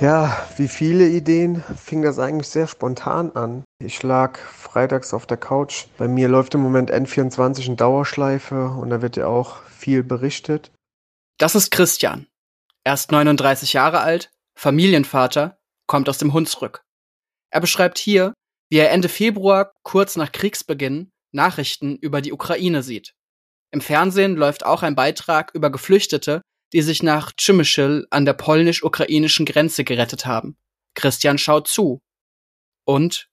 Ja, wie viele Ideen fing das eigentlich sehr spontan an. Ich lag freitags auf der Couch. Bei mir läuft im Moment N24 in Dauerschleife und da wird ja auch viel berichtet. Das ist Christian. Er ist 39 Jahre alt, Familienvater, kommt aus dem Hunsrück. Er beschreibt hier, wie er Ende Februar, kurz nach Kriegsbeginn, Nachrichten über die Ukraine sieht. Im Fernsehen läuft auch ein Beitrag über Geflüchtete, die sich nach Przemyśl an der polnisch-ukrainischen Grenze gerettet haben. Christian schaut zu. Und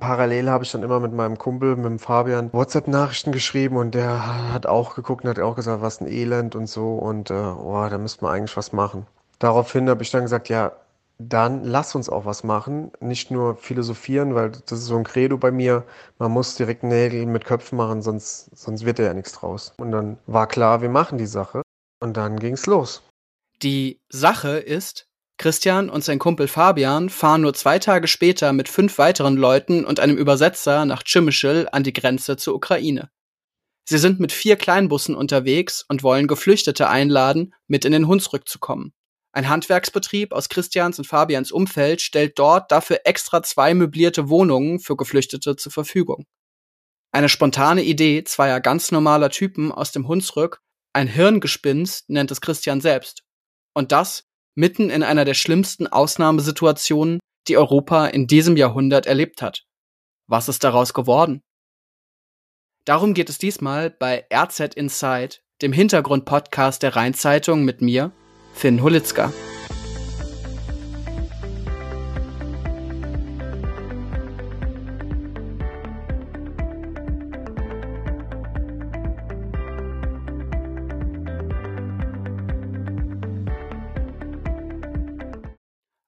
Parallel habe ich dann immer mit meinem Kumpel, mit dem Fabian, WhatsApp-Nachrichten geschrieben und der hat auch geguckt und hat auch gesagt, was ein Elend und so und äh, oh, da müsste man eigentlich was machen. Daraufhin habe ich dann gesagt, ja, dann lass uns auch was machen. Nicht nur philosophieren, weil das ist so ein Credo bei mir. Man muss direkt Nägel mit Köpfen machen, sonst, sonst wird ja nichts draus. Und dann war klar, wir machen die Sache. Und dann ging's los. Die Sache ist, Christian und sein Kumpel Fabian fahren nur zwei Tage später mit fünf weiteren Leuten und einem Übersetzer nach Przemyśl an die Grenze zur Ukraine. Sie sind mit vier Kleinbussen unterwegs und wollen Geflüchtete einladen, mit in den Hunsrück zu kommen. Ein Handwerksbetrieb aus Christians und Fabians Umfeld stellt dort dafür extra zwei möblierte Wohnungen für Geflüchtete zur Verfügung. Eine spontane Idee zweier ganz normaler Typen aus dem Hunsrück, ein Hirngespinst nennt es Christian selbst. Und das mitten in einer der schlimmsten Ausnahmesituationen, die Europa in diesem Jahrhundert erlebt hat. Was ist daraus geworden? Darum geht es diesmal bei RZ Inside, dem Hintergrundpodcast der Rheinzeitung mit mir, Finn Hulitzka.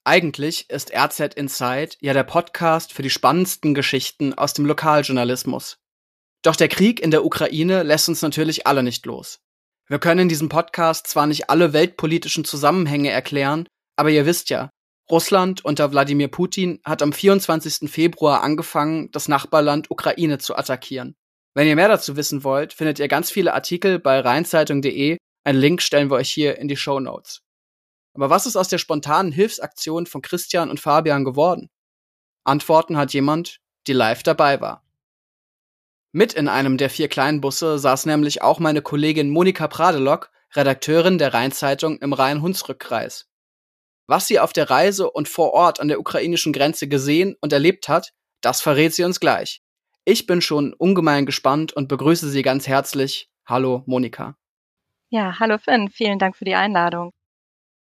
Eigentlich ist RZ Inside ja der Podcast für die spannendsten Geschichten aus dem Lokaljournalismus. Doch der Krieg in der Ukraine lässt uns natürlich alle nicht los. Wir können in diesem Podcast zwar nicht alle weltpolitischen Zusammenhänge erklären, aber ihr wisst ja, Russland unter Wladimir Putin hat am 24. Februar angefangen, das Nachbarland Ukraine zu attackieren. Wenn ihr mehr dazu wissen wollt, findet ihr ganz viele Artikel bei rheinzeitung.de. Einen Link stellen wir euch hier in die Show Notes. Aber was ist aus der spontanen Hilfsaktion von Christian und Fabian geworden? Antworten hat jemand, die live dabei war. Mit in einem der vier kleinen Busse saß nämlich auch meine Kollegin Monika Pradelock, Redakteurin der Rheinzeitung im Rhein-Hunsrück-Kreis. Was sie auf der Reise und vor Ort an der ukrainischen Grenze gesehen und erlebt hat, das verrät sie uns gleich. Ich bin schon ungemein gespannt und begrüße Sie ganz herzlich. Hallo, Monika. Ja, hallo Finn, vielen Dank für die Einladung.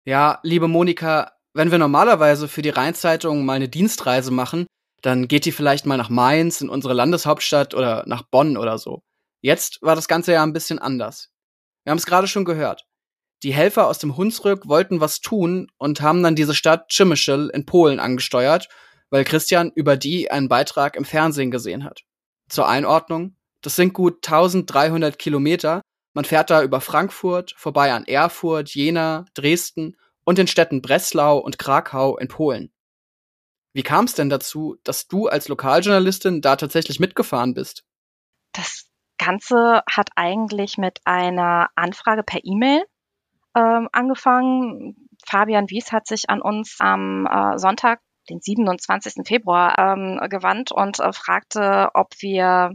Ja, liebe Monika, wenn wir normalerweise für die Rheinzeitung mal eine Dienstreise machen, dann geht die vielleicht mal nach Mainz in unsere Landeshauptstadt oder nach Bonn oder so. Jetzt war das Ganze ja ein bisschen anders. Wir haben es gerade schon gehört. Die Helfer aus dem Hunsrück wollten was tun und haben dann diese Stadt Przemyśl in Polen angesteuert, weil Christian über die einen Beitrag im Fernsehen gesehen hat. Zur Einordnung, das sind gut 1300 Kilometer. Man fährt da über Frankfurt, vorbei an Erfurt, Jena, Dresden und den Städten Breslau und Krakau in Polen. Wie kam es denn dazu, dass du als Lokaljournalistin da tatsächlich mitgefahren bist? Das Ganze hat eigentlich mit einer Anfrage per E-Mail ähm, angefangen. Fabian Wies hat sich an uns am äh, Sonntag, den 27. Februar, ähm, gewandt und äh, fragte, ob wir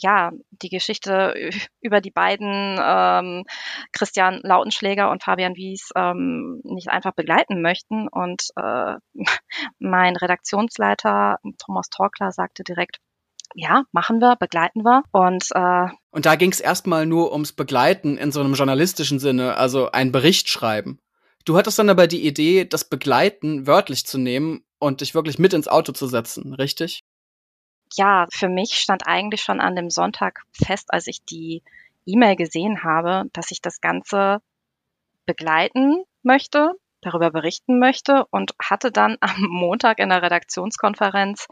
ja, die Geschichte über die beiden ähm, Christian Lautenschläger und Fabian Wies ähm, nicht einfach begleiten möchten. Und äh, mein Redaktionsleiter Thomas Torkler sagte direkt, ja, machen wir, begleiten wir. Und, äh, und da ging es erstmal nur ums Begleiten in so einem journalistischen Sinne, also ein Bericht schreiben. Du hattest dann aber die Idee, das Begleiten wörtlich zu nehmen und dich wirklich mit ins Auto zu setzen, richtig? Ja, für mich stand eigentlich schon an dem Sonntag fest, als ich die E-Mail gesehen habe, dass ich das Ganze begleiten möchte, darüber berichten möchte und hatte dann am Montag in der Redaktionskonferenz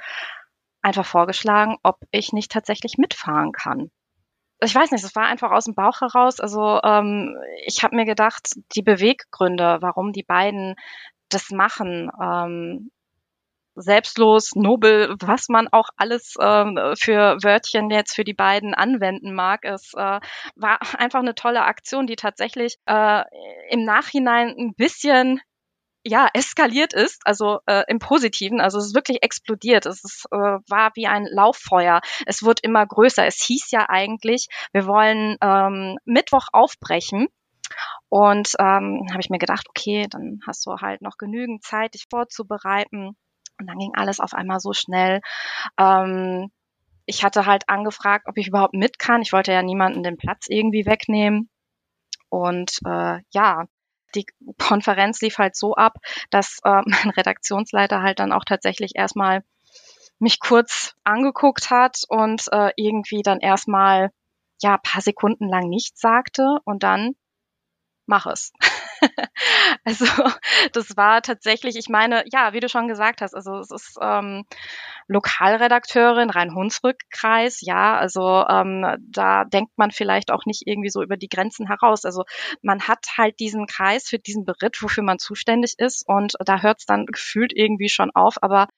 einfach vorgeschlagen, ob ich nicht tatsächlich mitfahren kann. Ich weiß nicht, es war einfach aus dem Bauch heraus. Also ähm, ich habe mir gedacht, die Beweggründe, warum die beiden das machen, ähm, selbstlos, nobel, was man auch alles ähm, für Wörtchen jetzt für die beiden anwenden mag. Es äh, war einfach eine tolle Aktion, die tatsächlich äh, im Nachhinein ein bisschen ja eskaliert ist, also äh, im Positiven, also es ist wirklich explodiert. Es ist, äh, war wie ein Lauffeuer. Es wird immer größer. Es hieß ja eigentlich, wir wollen ähm, Mittwoch aufbrechen. Und ähm, habe ich mir gedacht, okay, dann hast du halt noch genügend Zeit, dich vorzubereiten. Und dann ging alles auf einmal so schnell. Ähm, ich hatte halt angefragt, ob ich überhaupt mit kann. Ich wollte ja niemanden den Platz irgendwie wegnehmen. Und äh, ja, die Konferenz lief halt so ab, dass äh, mein Redaktionsleiter halt dann auch tatsächlich erstmal mich kurz angeguckt hat und äh, irgendwie dann erstmal ja paar Sekunden lang nichts sagte und dann mach es. also das war tatsächlich, ich meine, ja, wie du schon gesagt hast, also es ist ähm, Lokalredakteurin, Rhein-Hunsrück-Kreis, ja, also ähm, da denkt man vielleicht auch nicht irgendwie so über die Grenzen heraus. Also man hat halt diesen Kreis für diesen Beritt, wofür man zuständig ist und da hört es dann gefühlt irgendwie schon auf, aber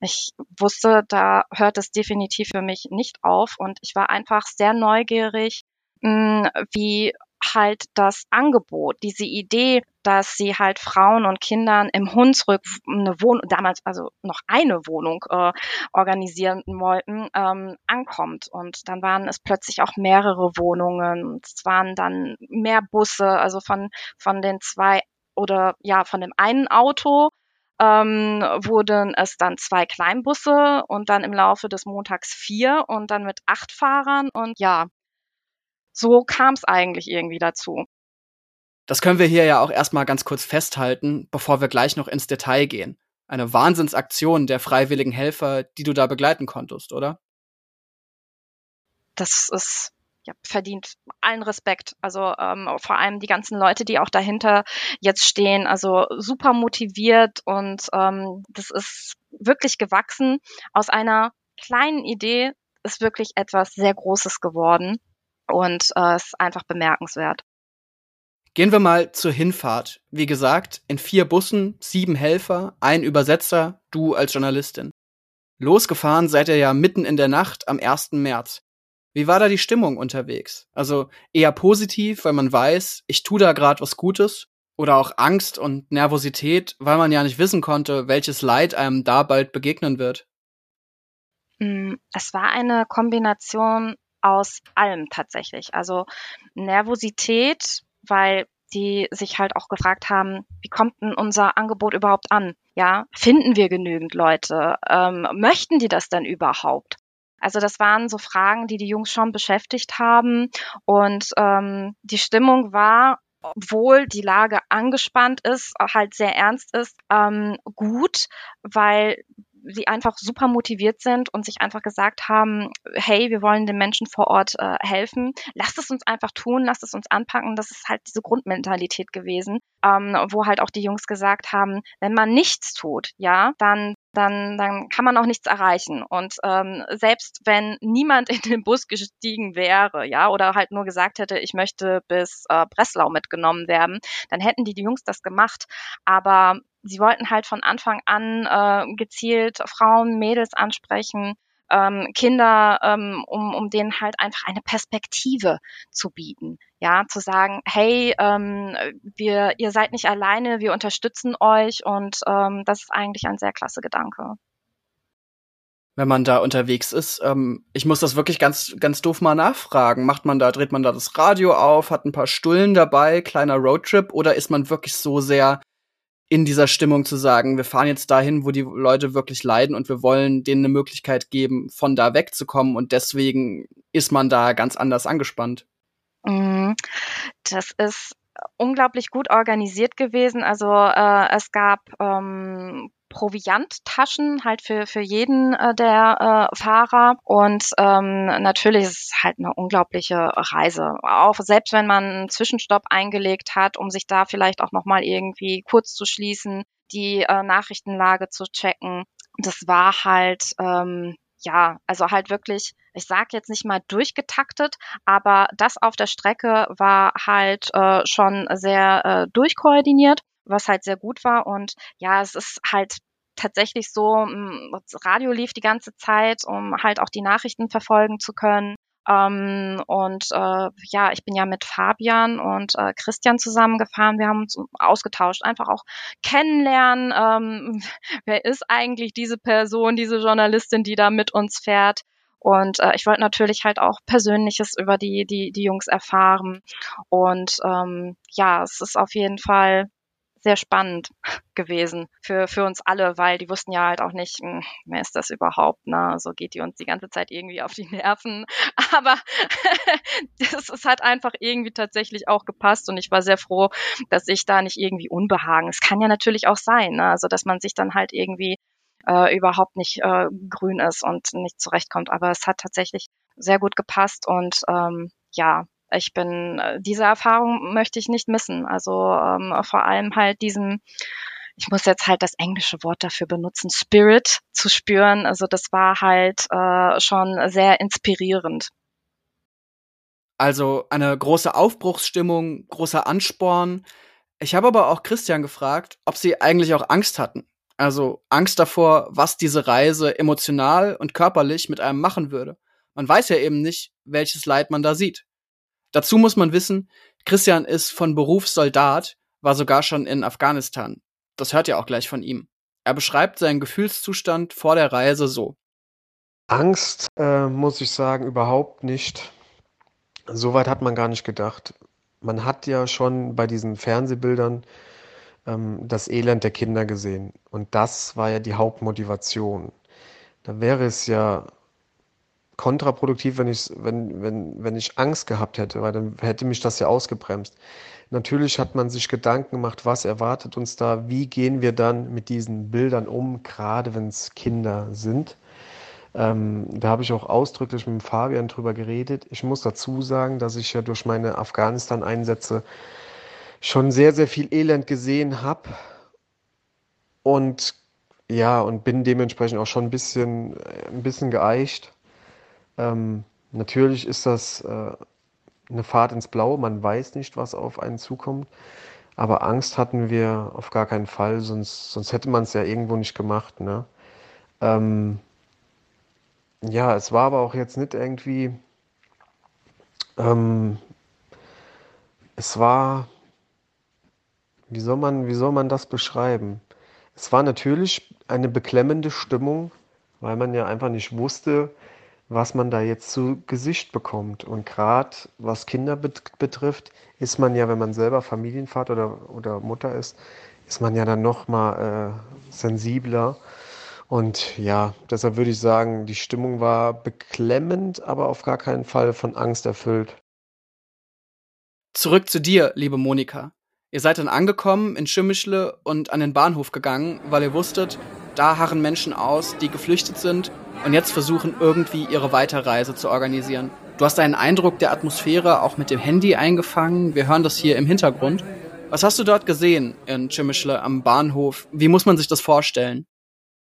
ich wusste, da hört es definitiv für mich nicht auf und ich war einfach sehr neugierig, hm, wie halt das Angebot, diese Idee, dass sie halt Frauen und Kindern im Hunsrück eine Wohnung, damals also noch eine Wohnung äh, organisieren wollten, ähm, ankommt. Und dann waren es plötzlich auch mehrere Wohnungen. Es waren dann mehr Busse, also von, von den zwei oder ja, von dem einen Auto ähm, wurden es dann zwei Kleinbusse und dann im Laufe des Montags vier und dann mit acht Fahrern und ja, so kam es eigentlich irgendwie dazu. Das können wir hier ja auch erstmal ganz kurz festhalten, bevor wir gleich noch ins Detail gehen. Eine Wahnsinnsaktion der freiwilligen Helfer, die du da begleiten konntest, oder? Das ist ja, verdient allen Respekt. Also ähm, vor allem die ganzen Leute, die auch dahinter jetzt stehen. Also super motiviert und ähm, das ist wirklich gewachsen. Aus einer kleinen Idee ist wirklich etwas sehr Großes geworden und äh, ist einfach bemerkenswert. Gehen wir mal zur Hinfahrt. Wie gesagt, in vier Bussen, sieben Helfer, ein Übersetzer, du als Journalistin. Losgefahren seid ihr ja mitten in der Nacht am 1. März. Wie war da die Stimmung unterwegs? Also eher positiv, weil man weiß, ich tu da gerade was Gutes, oder auch Angst und Nervosität, weil man ja nicht wissen konnte, welches Leid einem da bald begegnen wird? Mm, es war eine Kombination aus allem tatsächlich. Also Nervosität, weil die sich halt auch gefragt haben, wie kommt denn unser Angebot überhaupt an? Ja, finden wir genügend Leute? Ähm, möchten die das denn überhaupt? Also das waren so Fragen, die die Jungs schon beschäftigt haben. Und ähm, die Stimmung war, obwohl die Lage angespannt ist, halt sehr ernst ist, ähm, gut, weil sie einfach super motiviert sind und sich einfach gesagt haben, hey, wir wollen den Menschen vor Ort äh, helfen. Lasst es uns einfach tun, lasst es uns anpacken. Das ist halt diese Grundmentalität gewesen, ähm, wo halt auch die Jungs gesagt haben, wenn man nichts tut, ja, dann dann, dann kann man auch nichts erreichen. Und ähm, selbst wenn niemand in den Bus gestiegen wäre, ja, oder halt nur gesagt hätte, ich möchte bis äh, Breslau mitgenommen werden, dann hätten die, die Jungs das gemacht. Aber sie wollten halt von Anfang an äh, gezielt Frauen, Mädels ansprechen, ähm, Kinder, ähm, um, um denen halt einfach eine Perspektive zu bieten. Ja, zu sagen, hey, ähm, wir, ihr seid nicht alleine, wir unterstützen euch und ähm, das ist eigentlich ein sehr klasse Gedanke. Wenn man da unterwegs ist, ähm, ich muss das wirklich ganz, ganz doof mal nachfragen. Macht man da, dreht man da das Radio auf, hat ein paar Stullen dabei, kleiner Roadtrip, oder ist man wirklich so sehr in dieser Stimmung zu sagen, wir fahren jetzt dahin, wo die Leute wirklich leiden und wir wollen denen eine Möglichkeit geben, von da wegzukommen und deswegen ist man da ganz anders angespannt. Mhm. Das ist unglaublich gut organisiert gewesen. Also äh, es gab ähm, Provianttaschen halt für, für jeden äh, der äh, Fahrer. Und ähm, natürlich ist es halt eine unglaubliche Reise. Auch selbst wenn man einen Zwischenstopp eingelegt hat, um sich da vielleicht auch nochmal irgendwie kurz zu schließen, die äh, Nachrichtenlage zu checken. Das war halt, ähm, ja, also halt wirklich, ich sage jetzt nicht mal durchgetaktet, aber das auf der Strecke war halt äh, schon sehr äh, durchkoordiniert was halt sehr gut war. Und ja, es ist halt tatsächlich so, das Radio lief die ganze Zeit, um halt auch die Nachrichten verfolgen zu können. Ähm, und äh, ja, ich bin ja mit Fabian und äh, Christian zusammengefahren. Wir haben uns ausgetauscht, einfach auch kennenlernen. Ähm, wer ist eigentlich diese Person, diese Journalistin, die da mit uns fährt? Und äh, ich wollte natürlich halt auch Persönliches über die, die, die Jungs erfahren. Und ähm, ja, es ist auf jeden Fall sehr spannend gewesen für, für uns alle, weil die wussten ja halt auch nicht, hm, wer ist das überhaupt, ne? So geht die uns die ganze Zeit irgendwie auf die Nerven. Aber es, es hat einfach irgendwie tatsächlich auch gepasst und ich war sehr froh, dass ich da nicht irgendwie unbehagen. Es kann ja natürlich auch sein, ne? Also dass man sich dann halt irgendwie äh, überhaupt nicht äh, grün ist und nicht zurechtkommt. Aber es hat tatsächlich sehr gut gepasst und ähm, ja, ich bin, äh, diese Erfahrung möchte ich nicht missen. Also ähm, vor allem halt diesen, ich muss jetzt halt das englische Wort dafür benutzen, Spirit zu spüren. Also das war halt äh, schon sehr inspirierend. Also eine große Aufbruchsstimmung, großer Ansporn. Ich habe aber auch Christian gefragt, ob sie eigentlich auch Angst hatten. Also Angst davor, was diese Reise emotional und körperlich mit einem machen würde. Man weiß ja eben nicht, welches Leid man da sieht. Dazu muss man wissen, Christian ist von Beruf Soldat, war sogar schon in Afghanistan. Das hört ihr auch gleich von ihm. Er beschreibt seinen Gefühlszustand vor der Reise so. Angst, äh, muss ich sagen, überhaupt nicht. Soweit hat man gar nicht gedacht. Man hat ja schon bei diesen Fernsehbildern ähm, das Elend der Kinder gesehen. Und das war ja die Hauptmotivation. Da wäre es ja kontraproduktiv, wenn ich, wenn, wenn, wenn ich Angst gehabt hätte, weil dann hätte mich das ja ausgebremst. Natürlich hat man sich Gedanken gemacht, was erwartet uns da, wie gehen wir dann mit diesen Bildern um, gerade wenn es Kinder sind. Ähm, da habe ich auch ausdrücklich mit Fabian drüber geredet. Ich muss dazu sagen, dass ich ja durch meine Afghanistan-Einsätze schon sehr, sehr viel Elend gesehen habe und ja, und bin dementsprechend auch schon ein bisschen, ein bisschen geeicht. Ähm, natürlich ist das äh, eine Fahrt ins Blaue, man weiß nicht, was auf einen zukommt. Aber Angst hatten wir auf gar keinen Fall, sonst, sonst hätte man es ja irgendwo nicht gemacht. Ne? Ähm, ja, es war aber auch jetzt nicht irgendwie. Ähm, es war wie soll man, wie soll man das beschreiben? Es war natürlich eine beklemmende Stimmung, weil man ja einfach nicht wusste, was man da jetzt zu Gesicht bekommt. Und gerade was Kinder bet betrifft, ist man ja, wenn man selber Familienvater oder, oder Mutter ist, ist man ja dann noch mal äh, sensibler. Und ja, deshalb würde ich sagen, die Stimmung war beklemmend, aber auf gar keinen Fall von Angst erfüllt. Zurück zu dir, liebe Monika. Ihr seid dann angekommen in Schimmischle und an den Bahnhof gegangen, weil ihr wusstet, da harren Menschen aus, die geflüchtet sind und jetzt versuchen irgendwie ihre Weiterreise zu organisieren. Du hast einen Eindruck der Atmosphäre auch mit dem Handy eingefangen. Wir hören das hier im Hintergrund. Was hast du dort gesehen in Chimischle am Bahnhof? Wie muss man sich das vorstellen?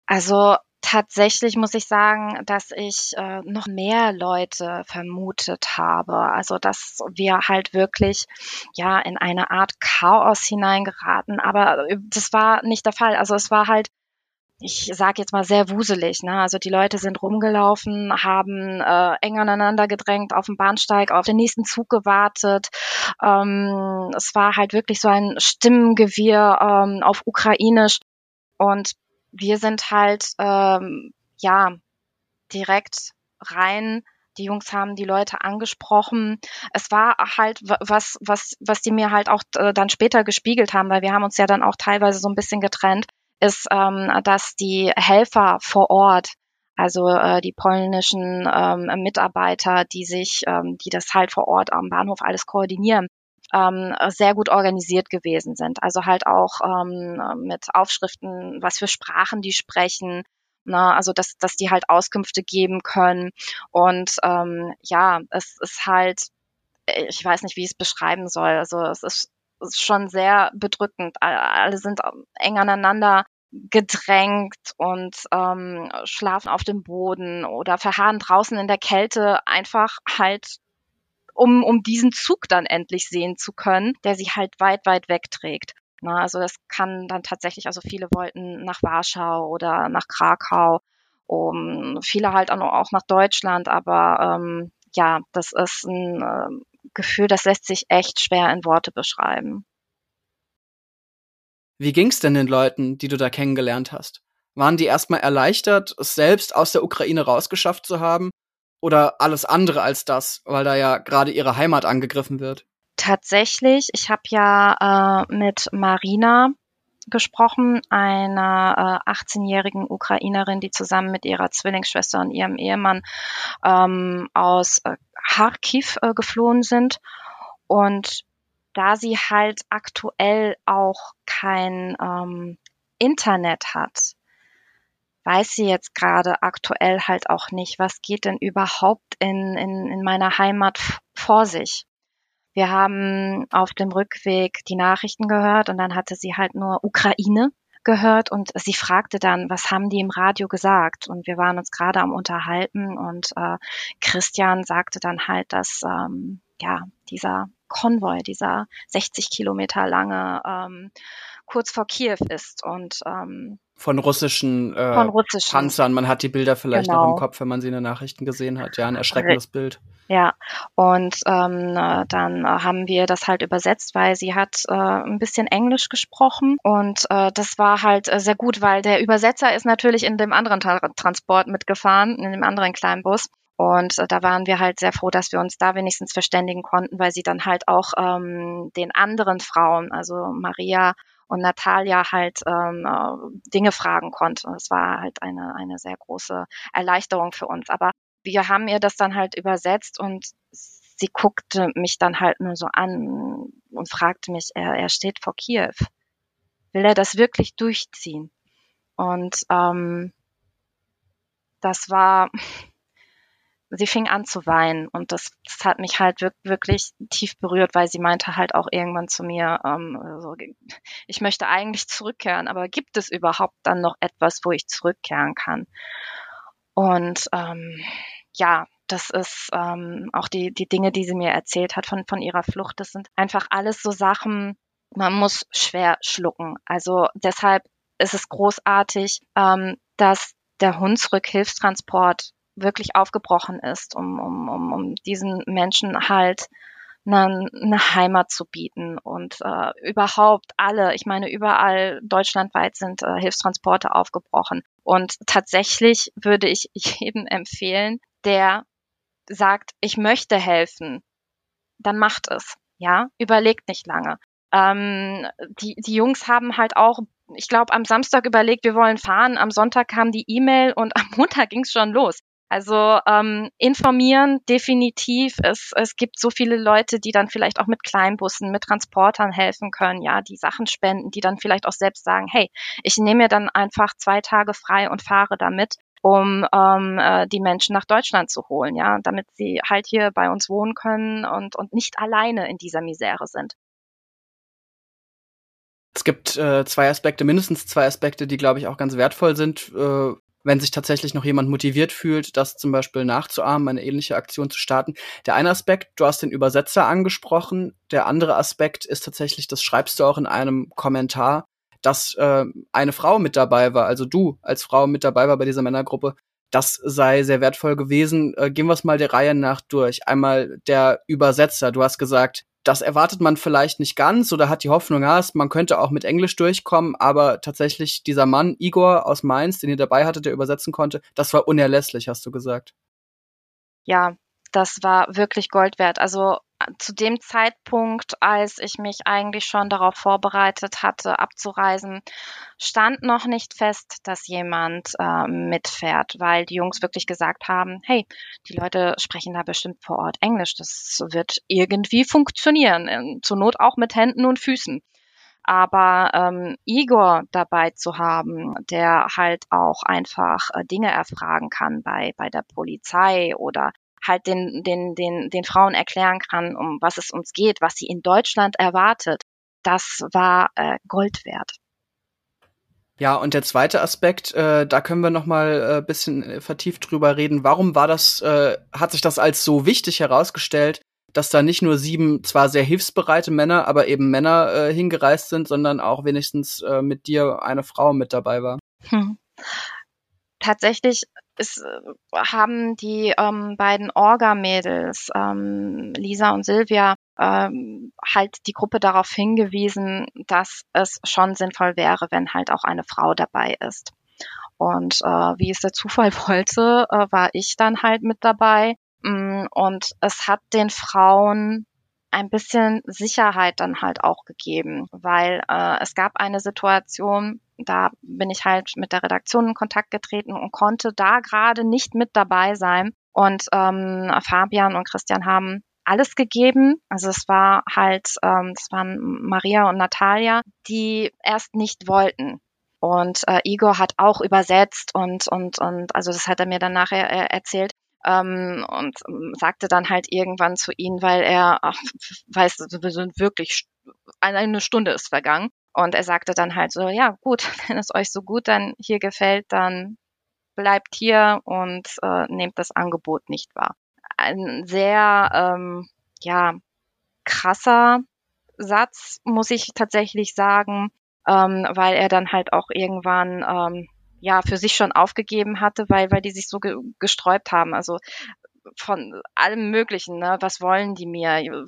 Also tatsächlich muss ich sagen, dass ich äh, noch mehr Leute vermutet habe. Also dass wir halt wirklich ja in eine Art Chaos hineingeraten. Aber äh, das war nicht der Fall. Also es war halt ich sage jetzt mal sehr wuselig. Ne? Also die Leute sind rumgelaufen, haben äh, eng aneinander gedrängt auf dem Bahnsteig, auf den nächsten Zug gewartet. Ähm, es war halt wirklich so ein Stimmengewirr ähm, auf Ukrainisch. Und wir sind halt ähm, ja direkt rein. Die Jungs haben die Leute angesprochen. Es war halt was, was, was die mir halt auch äh, dann später gespiegelt haben, weil wir haben uns ja dann auch teilweise so ein bisschen getrennt, ist, ähm, dass die Helfer vor Ort, also äh, die polnischen ähm, Mitarbeiter, die sich, ähm, die das halt vor Ort am Bahnhof alles koordinieren, ähm, sehr gut organisiert gewesen sind. Also halt auch ähm, mit Aufschriften, was für Sprachen die sprechen. Ne? Also dass, dass die halt Auskünfte geben können. Und ähm, ja, es ist halt, ich weiß nicht, wie ich es beschreiben soll. Also es ist schon sehr bedrückend. Alle sind eng aneinander gedrängt und ähm, schlafen auf dem Boden oder verharren draußen in der Kälte einfach halt um, um diesen Zug dann endlich sehen zu können, der sie halt weit, weit wegträgt. Na, also das kann dann tatsächlich, also viele wollten nach Warschau oder nach Krakau, um, viele halt auch nach Deutschland, aber ähm, ja, das ist ein äh, Gefühl, das lässt sich echt schwer in Worte beschreiben. Wie ging's denn den Leuten, die du da kennengelernt hast? Waren die erstmal erleichtert, es selbst aus der Ukraine rausgeschafft zu haben? Oder alles andere als das, weil da ja gerade ihre Heimat angegriffen wird? Tatsächlich, ich habe ja äh, mit Marina gesprochen, einer äh, 18-jährigen Ukrainerin, die zusammen mit ihrer Zwillingsschwester und ihrem Ehemann ähm, aus äh, Kharkiv äh, geflohen sind. Und da sie halt aktuell auch kein ähm, Internet hat, weiß sie jetzt gerade aktuell halt auch nicht, was geht denn überhaupt in, in, in meiner Heimat vor sich. Wir haben auf dem Rückweg die Nachrichten gehört und dann hatte sie halt nur Ukraine gehört und sie fragte dann, was haben die im Radio gesagt? Und wir waren uns gerade am Unterhalten und äh, Christian sagte dann halt, dass ähm, ja dieser Konvoi, dieser 60 Kilometer lange, ähm, kurz vor Kiew ist und ähm, von russischen, äh, von russischen Panzern. Man hat die Bilder vielleicht genau. noch im genau. Kopf, wenn man sie in den Nachrichten gesehen hat. Ja, ein erschreckendes Bild. Ja, und ähm, dann haben wir das halt übersetzt, weil sie hat äh, ein bisschen Englisch gesprochen und äh, das war halt äh, sehr gut, weil der Übersetzer ist natürlich in dem anderen Tra Transport mitgefahren, in dem anderen kleinen Bus. Und äh, da waren wir halt sehr froh, dass wir uns da wenigstens verständigen konnten, weil sie dann halt auch ähm, den anderen Frauen, also Maria und Natalia halt ähm, äh, Dinge fragen konnte. Es war halt eine, eine sehr große Erleichterung für uns. Aber wir haben ihr das dann halt übersetzt und sie guckte mich dann halt nur so an und fragte mich, er, er steht vor Kiew. Will er das wirklich durchziehen? Und ähm, das war, sie fing an zu weinen und das, das hat mich halt wirklich tief berührt, weil sie meinte halt auch irgendwann zu mir, ähm, so, ich möchte eigentlich zurückkehren, aber gibt es überhaupt dann noch etwas, wo ich zurückkehren kann? Und ähm, ja, das ist ähm, auch die, die Dinge, die sie mir erzählt hat von, von ihrer Flucht. Das sind einfach alles so Sachen, man muss schwer schlucken. Also deshalb ist es großartig, ähm, dass der Hunsrück-Hilfstransport wirklich aufgebrochen ist, um, um, um, um diesen Menschen halt eine, eine Heimat zu bieten und äh, überhaupt alle, ich meine, überall deutschlandweit sind äh, Hilfstransporte aufgebrochen. Und tatsächlich würde ich jedem empfehlen, der sagt, ich möchte helfen, dann macht es. Ja, überlegt nicht lange. Ähm, die, die Jungs haben halt auch, ich glaube, am Samstag überlegt, wir wollen fahren. Am Sonntag kam die E-Mail und am Montag ging es schon los. Also ähm, informieren definitiv. Es, es gibt so viele Leute, die dann vielleicht auch mit Kleinbussen, mit Transportern helfen können, ja, die Sachen spenden, die dann vielleicht auch selbst sagen, hey, ich nehme mir dann einfach zwei Tage frei und fahre damit, um ähm, äh, die Menschen nach Deutschland zu holen, ja, damit sie halt hier bei uns wohnen können und, und nicht alleine in dieser Misere sind. Es gibt äh, zwei Aspekte, mindestens zwei Aspekte, die, glaube ich, auch ganz wertvoll sind, äh, wenn sich tatsächlich noch jemand motiviert fühlt, das zum Beispiel nachzuahmen, eine ähnliche Aktion zu starten. Der eine Aspekt, du hast den Übersetzer angesprochen. Der andere Aspekt ist tatsächlich, das schreibst du auch in einem Kommentar, dass äh, eine Frau mit dabei war, also du als Frau mit dabei war bei dieser Männergruppe. Das sei sehr wertvoll gewesen. Äh, gehen wir es mal der Reihe nach durch. Einmal der Übersetzer. Du hast gesagt, das erwartet man vielleicht nicht ganz oder hat die Hoffnung, ja, man könnte auch mit Englisch durchkommen, aber tatsächlich dieser Mann, Igor aus Mainz, den ihr dabei hattet, der übersetzen konnte, das war unerlässlich, hast du gesagt. Ja, das war wirklich Gold wert. Also zu dem Zeitpunkt, als ich mich eigentlich schon darauf vorbereitet hatte, abzureisen, stand noch nicht fest, dass jemand äh, mitfährt, weil die Jungs wirklich gesagt haben, hey, die Leute sprechen da bestimmt vor Ort Englisch, das wird irgendwie funktionieren, zur Not auch mit Händen und Füßen. Aber ähm, Igor dabei zu haben, der halt auch einfach äh, Dinge erfragen kann bei, bei der Polizei oder halt den, den, den, den Frauen erklären kann, um was es uns geht, was sie in Deutschland erwartet, das war äh, Gold wert. Ja, und der zweite Aspekt, äh, da können wir noch mal äh, bisschen vertieft drüber reden. Warum war das, äh, hat sich das als so wichtig herausgestellt, dass da nicht nur sieben zwar sehr hilfsbereite Männer, aber eben Männer äh, hingereist sind, sondern auch wenigstens äh, mit dir eine Frau mit dabei war? Hm. Tatsächlich es äh, haben die ähm, beiden Orga-Mädels, ähm, Lisa und Silvia, ähm, halt die Gruppe darauf hingewiesen, dass es schon sinnvoll wäre, wenn halt auch eine Frau dabei ist. Und äh, wie es der Zufall wollte, äh, war ich dann halt mit dabei. Mm, und es hat den Frauen ein bisschen Sicherheit dann halt auch gegeben, weil äh, es gab eine Situation, da bin ich halt mit der Redaktion in Kontakt getreten und konnte da gerade nicht mit dabei sein. Und ähm, Fabian und Christian haben alles gegeben. Also es war halt, ähm, es waren Maria und Natalia, die erst nicht wollten. Und äh, Igor hat auch übersetzt und und und also das hat er mir dann nachher äh, erzählt ähm, und ähm, sagte dann halt irgendwann zu ihnen, weil er ach, weiß, wir sind wirklich eine Stunde ist vergangen und er sagte dann halt so, ja gut, wenn es euch so gut dann hier gefällt, dann bleibt hier und äh, nehmt das Angebot nicht wahr. Ein sehr, ähm, ja, krasser Satz, muss ich tatsächlich sagen, ähm, weil er dann halt auch irgendwann ähm, ja für sich schon aufgegeben hatte, weil weil die sich so ge gesträubt haben. Also von allem Möglichen. Ne? Was wollen die mir?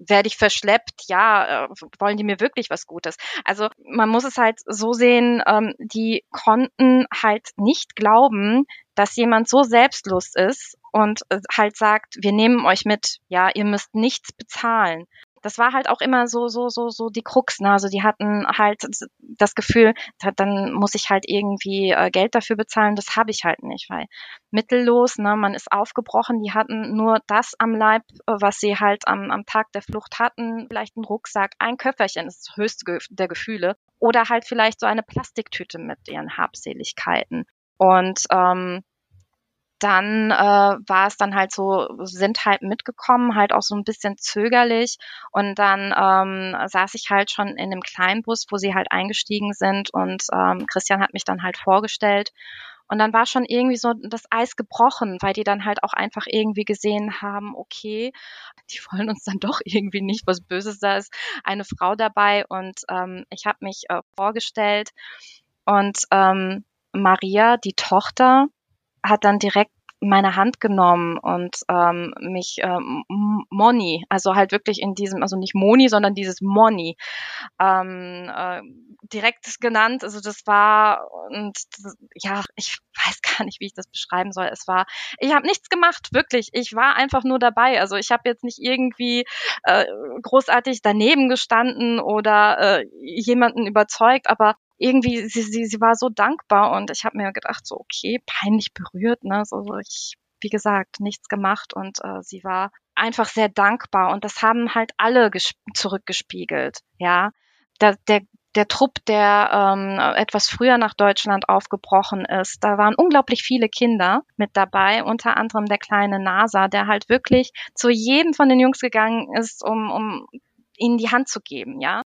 werde ich verschleppt? Ja, äh, wollen die mir wirklich was Gutes? Also man muss es halt so sehen, ähm, die konnten halt nicht glauben, dass jemand so selbstlos ist und äh, halt sagt, wir nehmen euch mit, ja, ihr müsst nichts bezahlen das war halt auch immer so, so, so, so die Krux. Ne? Also die hatten halt das Gefühl, dann muss ich halt irgendwie äh, Geld dafür bezahlen. Das habe ich halt nicht, weil mittellos, ne, man ist aufgebrochen. Die hatten nur das am Leib, äh, was sie halt am, am Tag der Flucht hatten. Vielleicht ein Rucksack, ein Köfferchen, das ist das höchste der Gefühle. Oder halt vielleicht so eine Plastiktüte mit ihren Habseligkeiten. Und ähm, dann äh, war es dann halt so, sind halt mitgekommen, halt auch so ein bisschen zögerlich. Und dann ähm, saß ich halt schon in dem kleinen Bus, wo sie halt eingestiegen sind. Und ähm, Christian hat mich dann halt vorgestellt. Und dann war schon irgendwie so das Eis gebrochen, weil die dann halt auch einfach irgendwie gesehen haben, okay, die wollen uns dann doch irgendwie nicht was Böses, da ist eine Frau dabei. Und ähm, ich habe mich äh, vorgestellt und ähm, Maria, die Tochter, hat dann direkt meine Hand genommen und ähm, mich ähm, Moni, also halt wirklich in diesem, also nicht Moni, sondern dieses Moni ähm, äh, direkt genannt. Also das war und ja, ich weiß gar nicht, wie ich das beschreiben soll. Es war, ich habe nichts gemacht, wirklich. Ich war einfach nur dabei. Also ich habe jetzt nicht irgendwie äh, großartig daneben gestanden oder äh, jemanden überzeugt, aber irgendwie, sie, sie, sie war so dankbar und ich habe mir gedacht, so, okay, peinlich berührt, ne? So, ich, wie gesagt, nichts gemacht und äh, sie war einfach sehr dankbar und das haben halt alle zurückgespiegelt, ja. Der, der, der Trupp, der ähm, etwas früher nach Deutschland aufgebrochen ist, da waren unglaublich viele Kinder mit dabei, unter anderem der kleine NASA, der halt wirklich zu jedem von den Jungs gegangen ist, um, um ihnen die Hand zu geben, ja.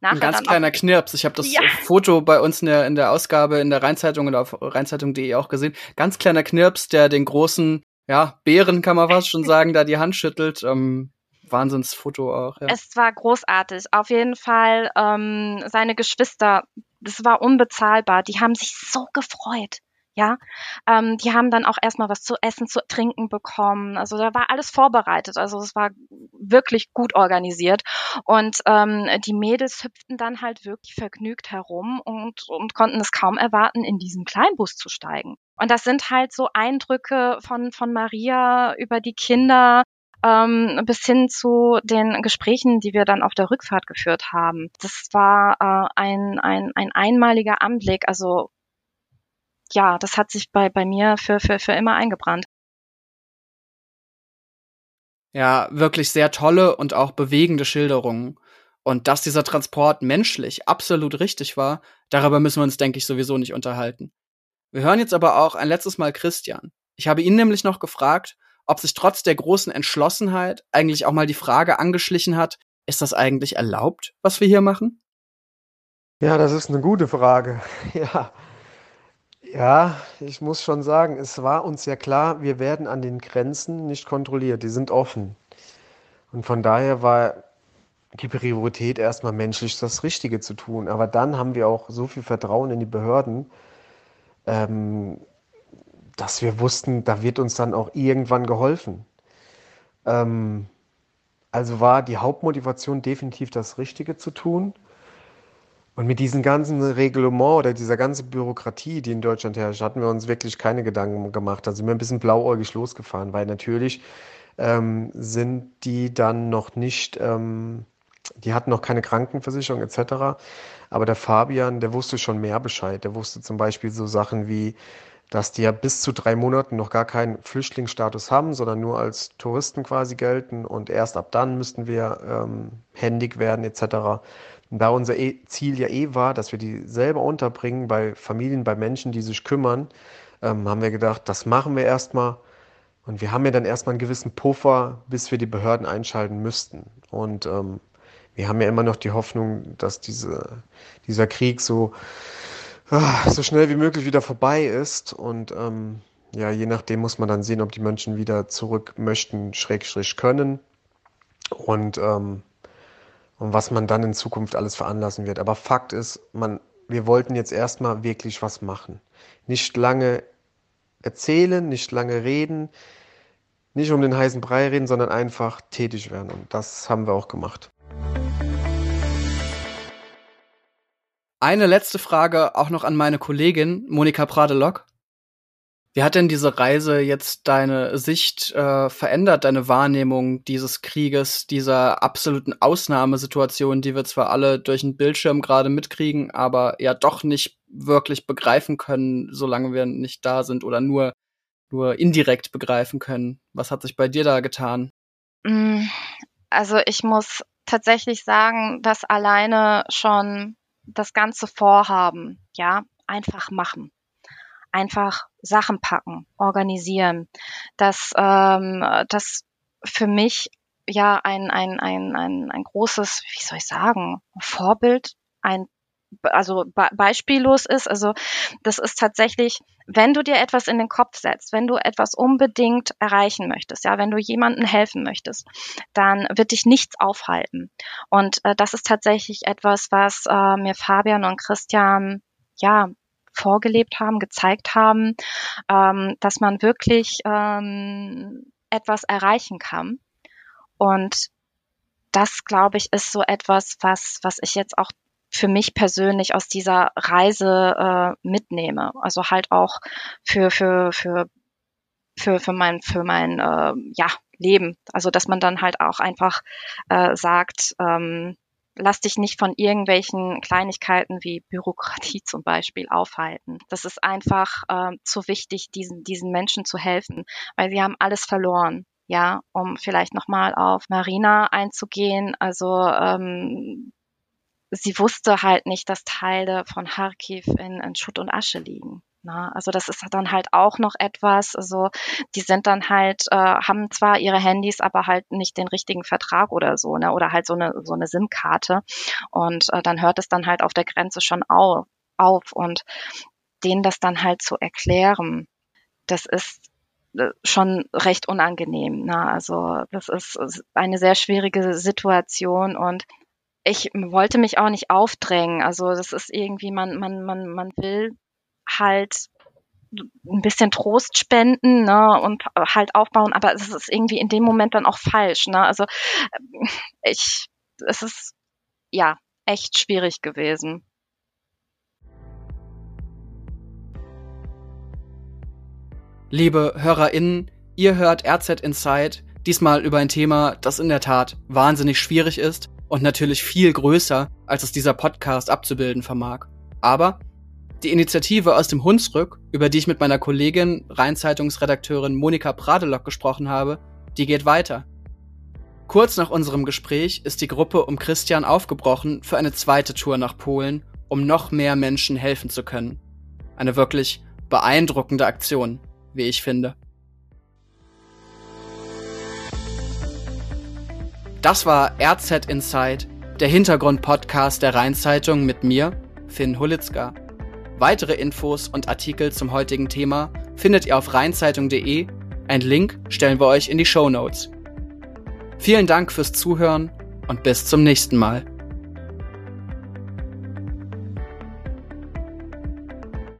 Nachher ein ganz kleiner Knirps. Ich habe das ja. Foto bei uns in der, in der Ausgabe in der Rheinzeitung oder auf rheinzeitung.de auch gesehen. Ganz kleiner Knirps, der den großen, ja, Bären kann man fast schon sagen, da die Hand schüttelt. Ähm, Wahnsinnsfoto auch. Ja. Es war großartig. Auf jeden Fall ähm, seine Geschwister, das war unbezahlbar. Die haben sich so gefreut ja. Ähm, die haben dann auch erstmal was zu essen, zu trinken bekommen. Also da war alles vorbereitet. Also es war wirklich gut organisiert. Und ähm, die Mädels hüpften dann halt wirklich vergnügt herum und, und konnten es kaum erwarten, in diesen Kleinbus zu steigen. Und das sind halt so Eindrücke von, von Maria über die Kinder, ähm, bis hin zu den Gesprächen, die wir dann auf der Rückfahrt geführt haben. Das war äh, ein, ein, ein einmaliger Anblick. Also ja, das hat sich bei, bei mir für, für, für immer eingebrannt. Ja, wirklich sehr tolle und auch bewegende Schilderungen. Und dass dieser Transport menschlich absolut richtig war, darüber müssen wir uns, denke ich, sowieso nicht unterhalten. Wir hören jetzt aber auch ein letztes Mal Christian. Ich habe ihn nämlich noch gefragt, ob sich trotz der großen Entschlossenheit eigentlich auch mal die Frage angeschlichen hat, ist das eigentlich erlaubt, was wir hier machen? Ja, das ist eine gute Frage. Ja, ja, ich muss schon sagen, es war uns ja klar, wir werden an den Grenzen nicht kontrolliert, die sind offen. Und von daher war die Priorität erstmal menschlich das Richtige zu tun. Aber dann haben wir auch so viel Vertrauen in die Behörden, ähm, dass wir wussten, da wird uns dann auch irgendwann geholfen. Ähm, also war die Hauptmotivation definitiv das Richtige zu tun. Und mit diesem ganzen Reglement oder dieser ganzen Bürokratie, die in Deutschland herrscht, hatten wir uns wirklich keine Gedanken gemacht. Da sind wir ein bisschen blauäugig losgefahren, weil natürlich ähm, sind die dann noch nicht, ähm, die hatten noch keine Krankenversicherung etc. Aber der Fabian, der wusste schon mehr Bescheid. Der wusste zum Beispiel so Sachen wie, dass die ja bis zu drei Monaten noch gar keinen Flüchtlingsstatus haben, sondern nur als Touristen quasi gelten und erst ab dann müssten wir ähm, händig werden etc. Und da unser e Ziel ja eh war, dass wir die selber unterbringen bei Familien, bei Menschen, die sich kümmern, ähm, haben wir gedacht, das machen wir erstmal. Und wir haben ja dann erstmal einen gewissen Puffer, bis wir die Behörden einschalten müssten. Und ähm, wir haben ja immer noch die Hoffnung, dass diese, dieser Krieg so Ah, so schnell wie möglich wieder vorbei ist. Und ähm, ja, je nachdem muss man dann sehen, ob die Menschen wieder zurück möchten, schrägstrich können. Und, ähm, und was man dann in Zukunft alles veranlassen wird. Aber Fakt ist, man, wir wollten jetzt erstmal wirklich was machen. Nicht lange erzählen, nicht lange reden, nicht um den heißen Brei reden, sondern einfach tätig werden. Und das haben wir auch gemacht. Eine letzte Frage auch noch an meine Kollegin Monika Pradelock. Wie hat denn diese Reise jetzt deine Sicht äh, verändert, deine Wahrnehmung dieses Krieges, dieser absoluten Ausnahmesituation, die wir zwar alle durch den Bildschirm gerade mitkriegen, aber ja doch nicht wirklich begreifen können, solange wir nicht da sind oder nur, nur indirekt begreifen können? Was hat sich bei dir da getan? Mm, also ich muss tatsächlich sagen, dass alleine schon das ganze Vorhaben, ja, einfach machen. Einfach Sachen packen, organisieren. Das, ähm, das für mich ja ein, ein, ein, ein, ein großes, wie soll ich sagen, Vorbild, ein also be beispiellos ist. Also das ist tatsächlich, wenn du dir etwas in den Kopf setzt, wenn du etwas unbedingt erreichen möchtest, ja, wenn du jemandem helfen möchtest, dann wird dich nichts aufhalten. Und äh, das ist tatsächlich etwas, was äh, mir Fabian und Christian ja vorgelebt haben, gezeigt haben, ähm, dass man wirklich ähm, etwas erreichen kann. Und das, glaube ich, ist so etwas, was, was ich jetzt auch für mich persönlich aus dieser Reise äh, mitnehme. Also halt auch für, für, für, für, für mein, für mein äh, ja, Leben. Also dass man dann halt auch einfach äh, sagt, ähm, lass dich nicht von irgendwelchen Kleinigkeiten wie Bürokratie zum Beispiel aufhalten. Das ist einfach äh, zu wichtig, diesen, diesen Menschen zu helfen, weil sie haben alles verloren. Ja, um vielleicht nochmal auf Marina einzugehen. Also ähm, sie wusste halt nicht, dass Teile von Kharkiv in, in Schutt und Asche liegen. Na, also das ist dann halt auch noch etwas, also die sind dann halt, äh, haben zwar ihre Handys, aber halt nicht den richtigen Vertrag oder so, ne? Oder halt so eine so eine SIM-Karte. Und äh, dann hört es dann halt auf der Grenze schon auf, auf. Und denen das dann halt zu erklären, das ist äh, schon recht unangenehm. Ne? Also das ist eine sehr schwierige Situation und ich wollte mich auch nicht aufdrängen. Also das ist irgendwie, man, man, man, man will halt ein bisschen Trost spenden ne, und halt aufbauen, aber es ist irgendwie in dem Moment dann auch falsch. Ne? Also ich, es ist ja echt schwierig gewesen. Liebe HörerInnen, ihr hört RZ Inside, diesmal über ein Thema, das in der Tat wahnsinnig schwierig ist und natürlich viel größer, als es dieser Podcast abzubilden vermag. Aber die Initiative aus dem Hunsrück, über die ich mit meiner Kollegin, Rheinzeitungsredakteurin Monika Pradelock gesprochen habe, die geht weiter. Kurz nach unserem Gespräch ist die Gruppe um Christian aufgebrochen für eine zweite Tour nach Polen, um noch mehr Menschen helfen zu können. Eine wirklich beeindruckende Aktion, wie ich finde. Das war RZ Inside, der Hintergrund-Podcast der Rheinzeitung mit mir, Finn Hulitzka. Weitere Infos und Artikel zum heutigen Thema findet ihr auf rheinzeitung.de. Ein Link stellen wir euch in die Show Notes. Vielen Dank fürs Zuhören und bis zum nächsten Mal.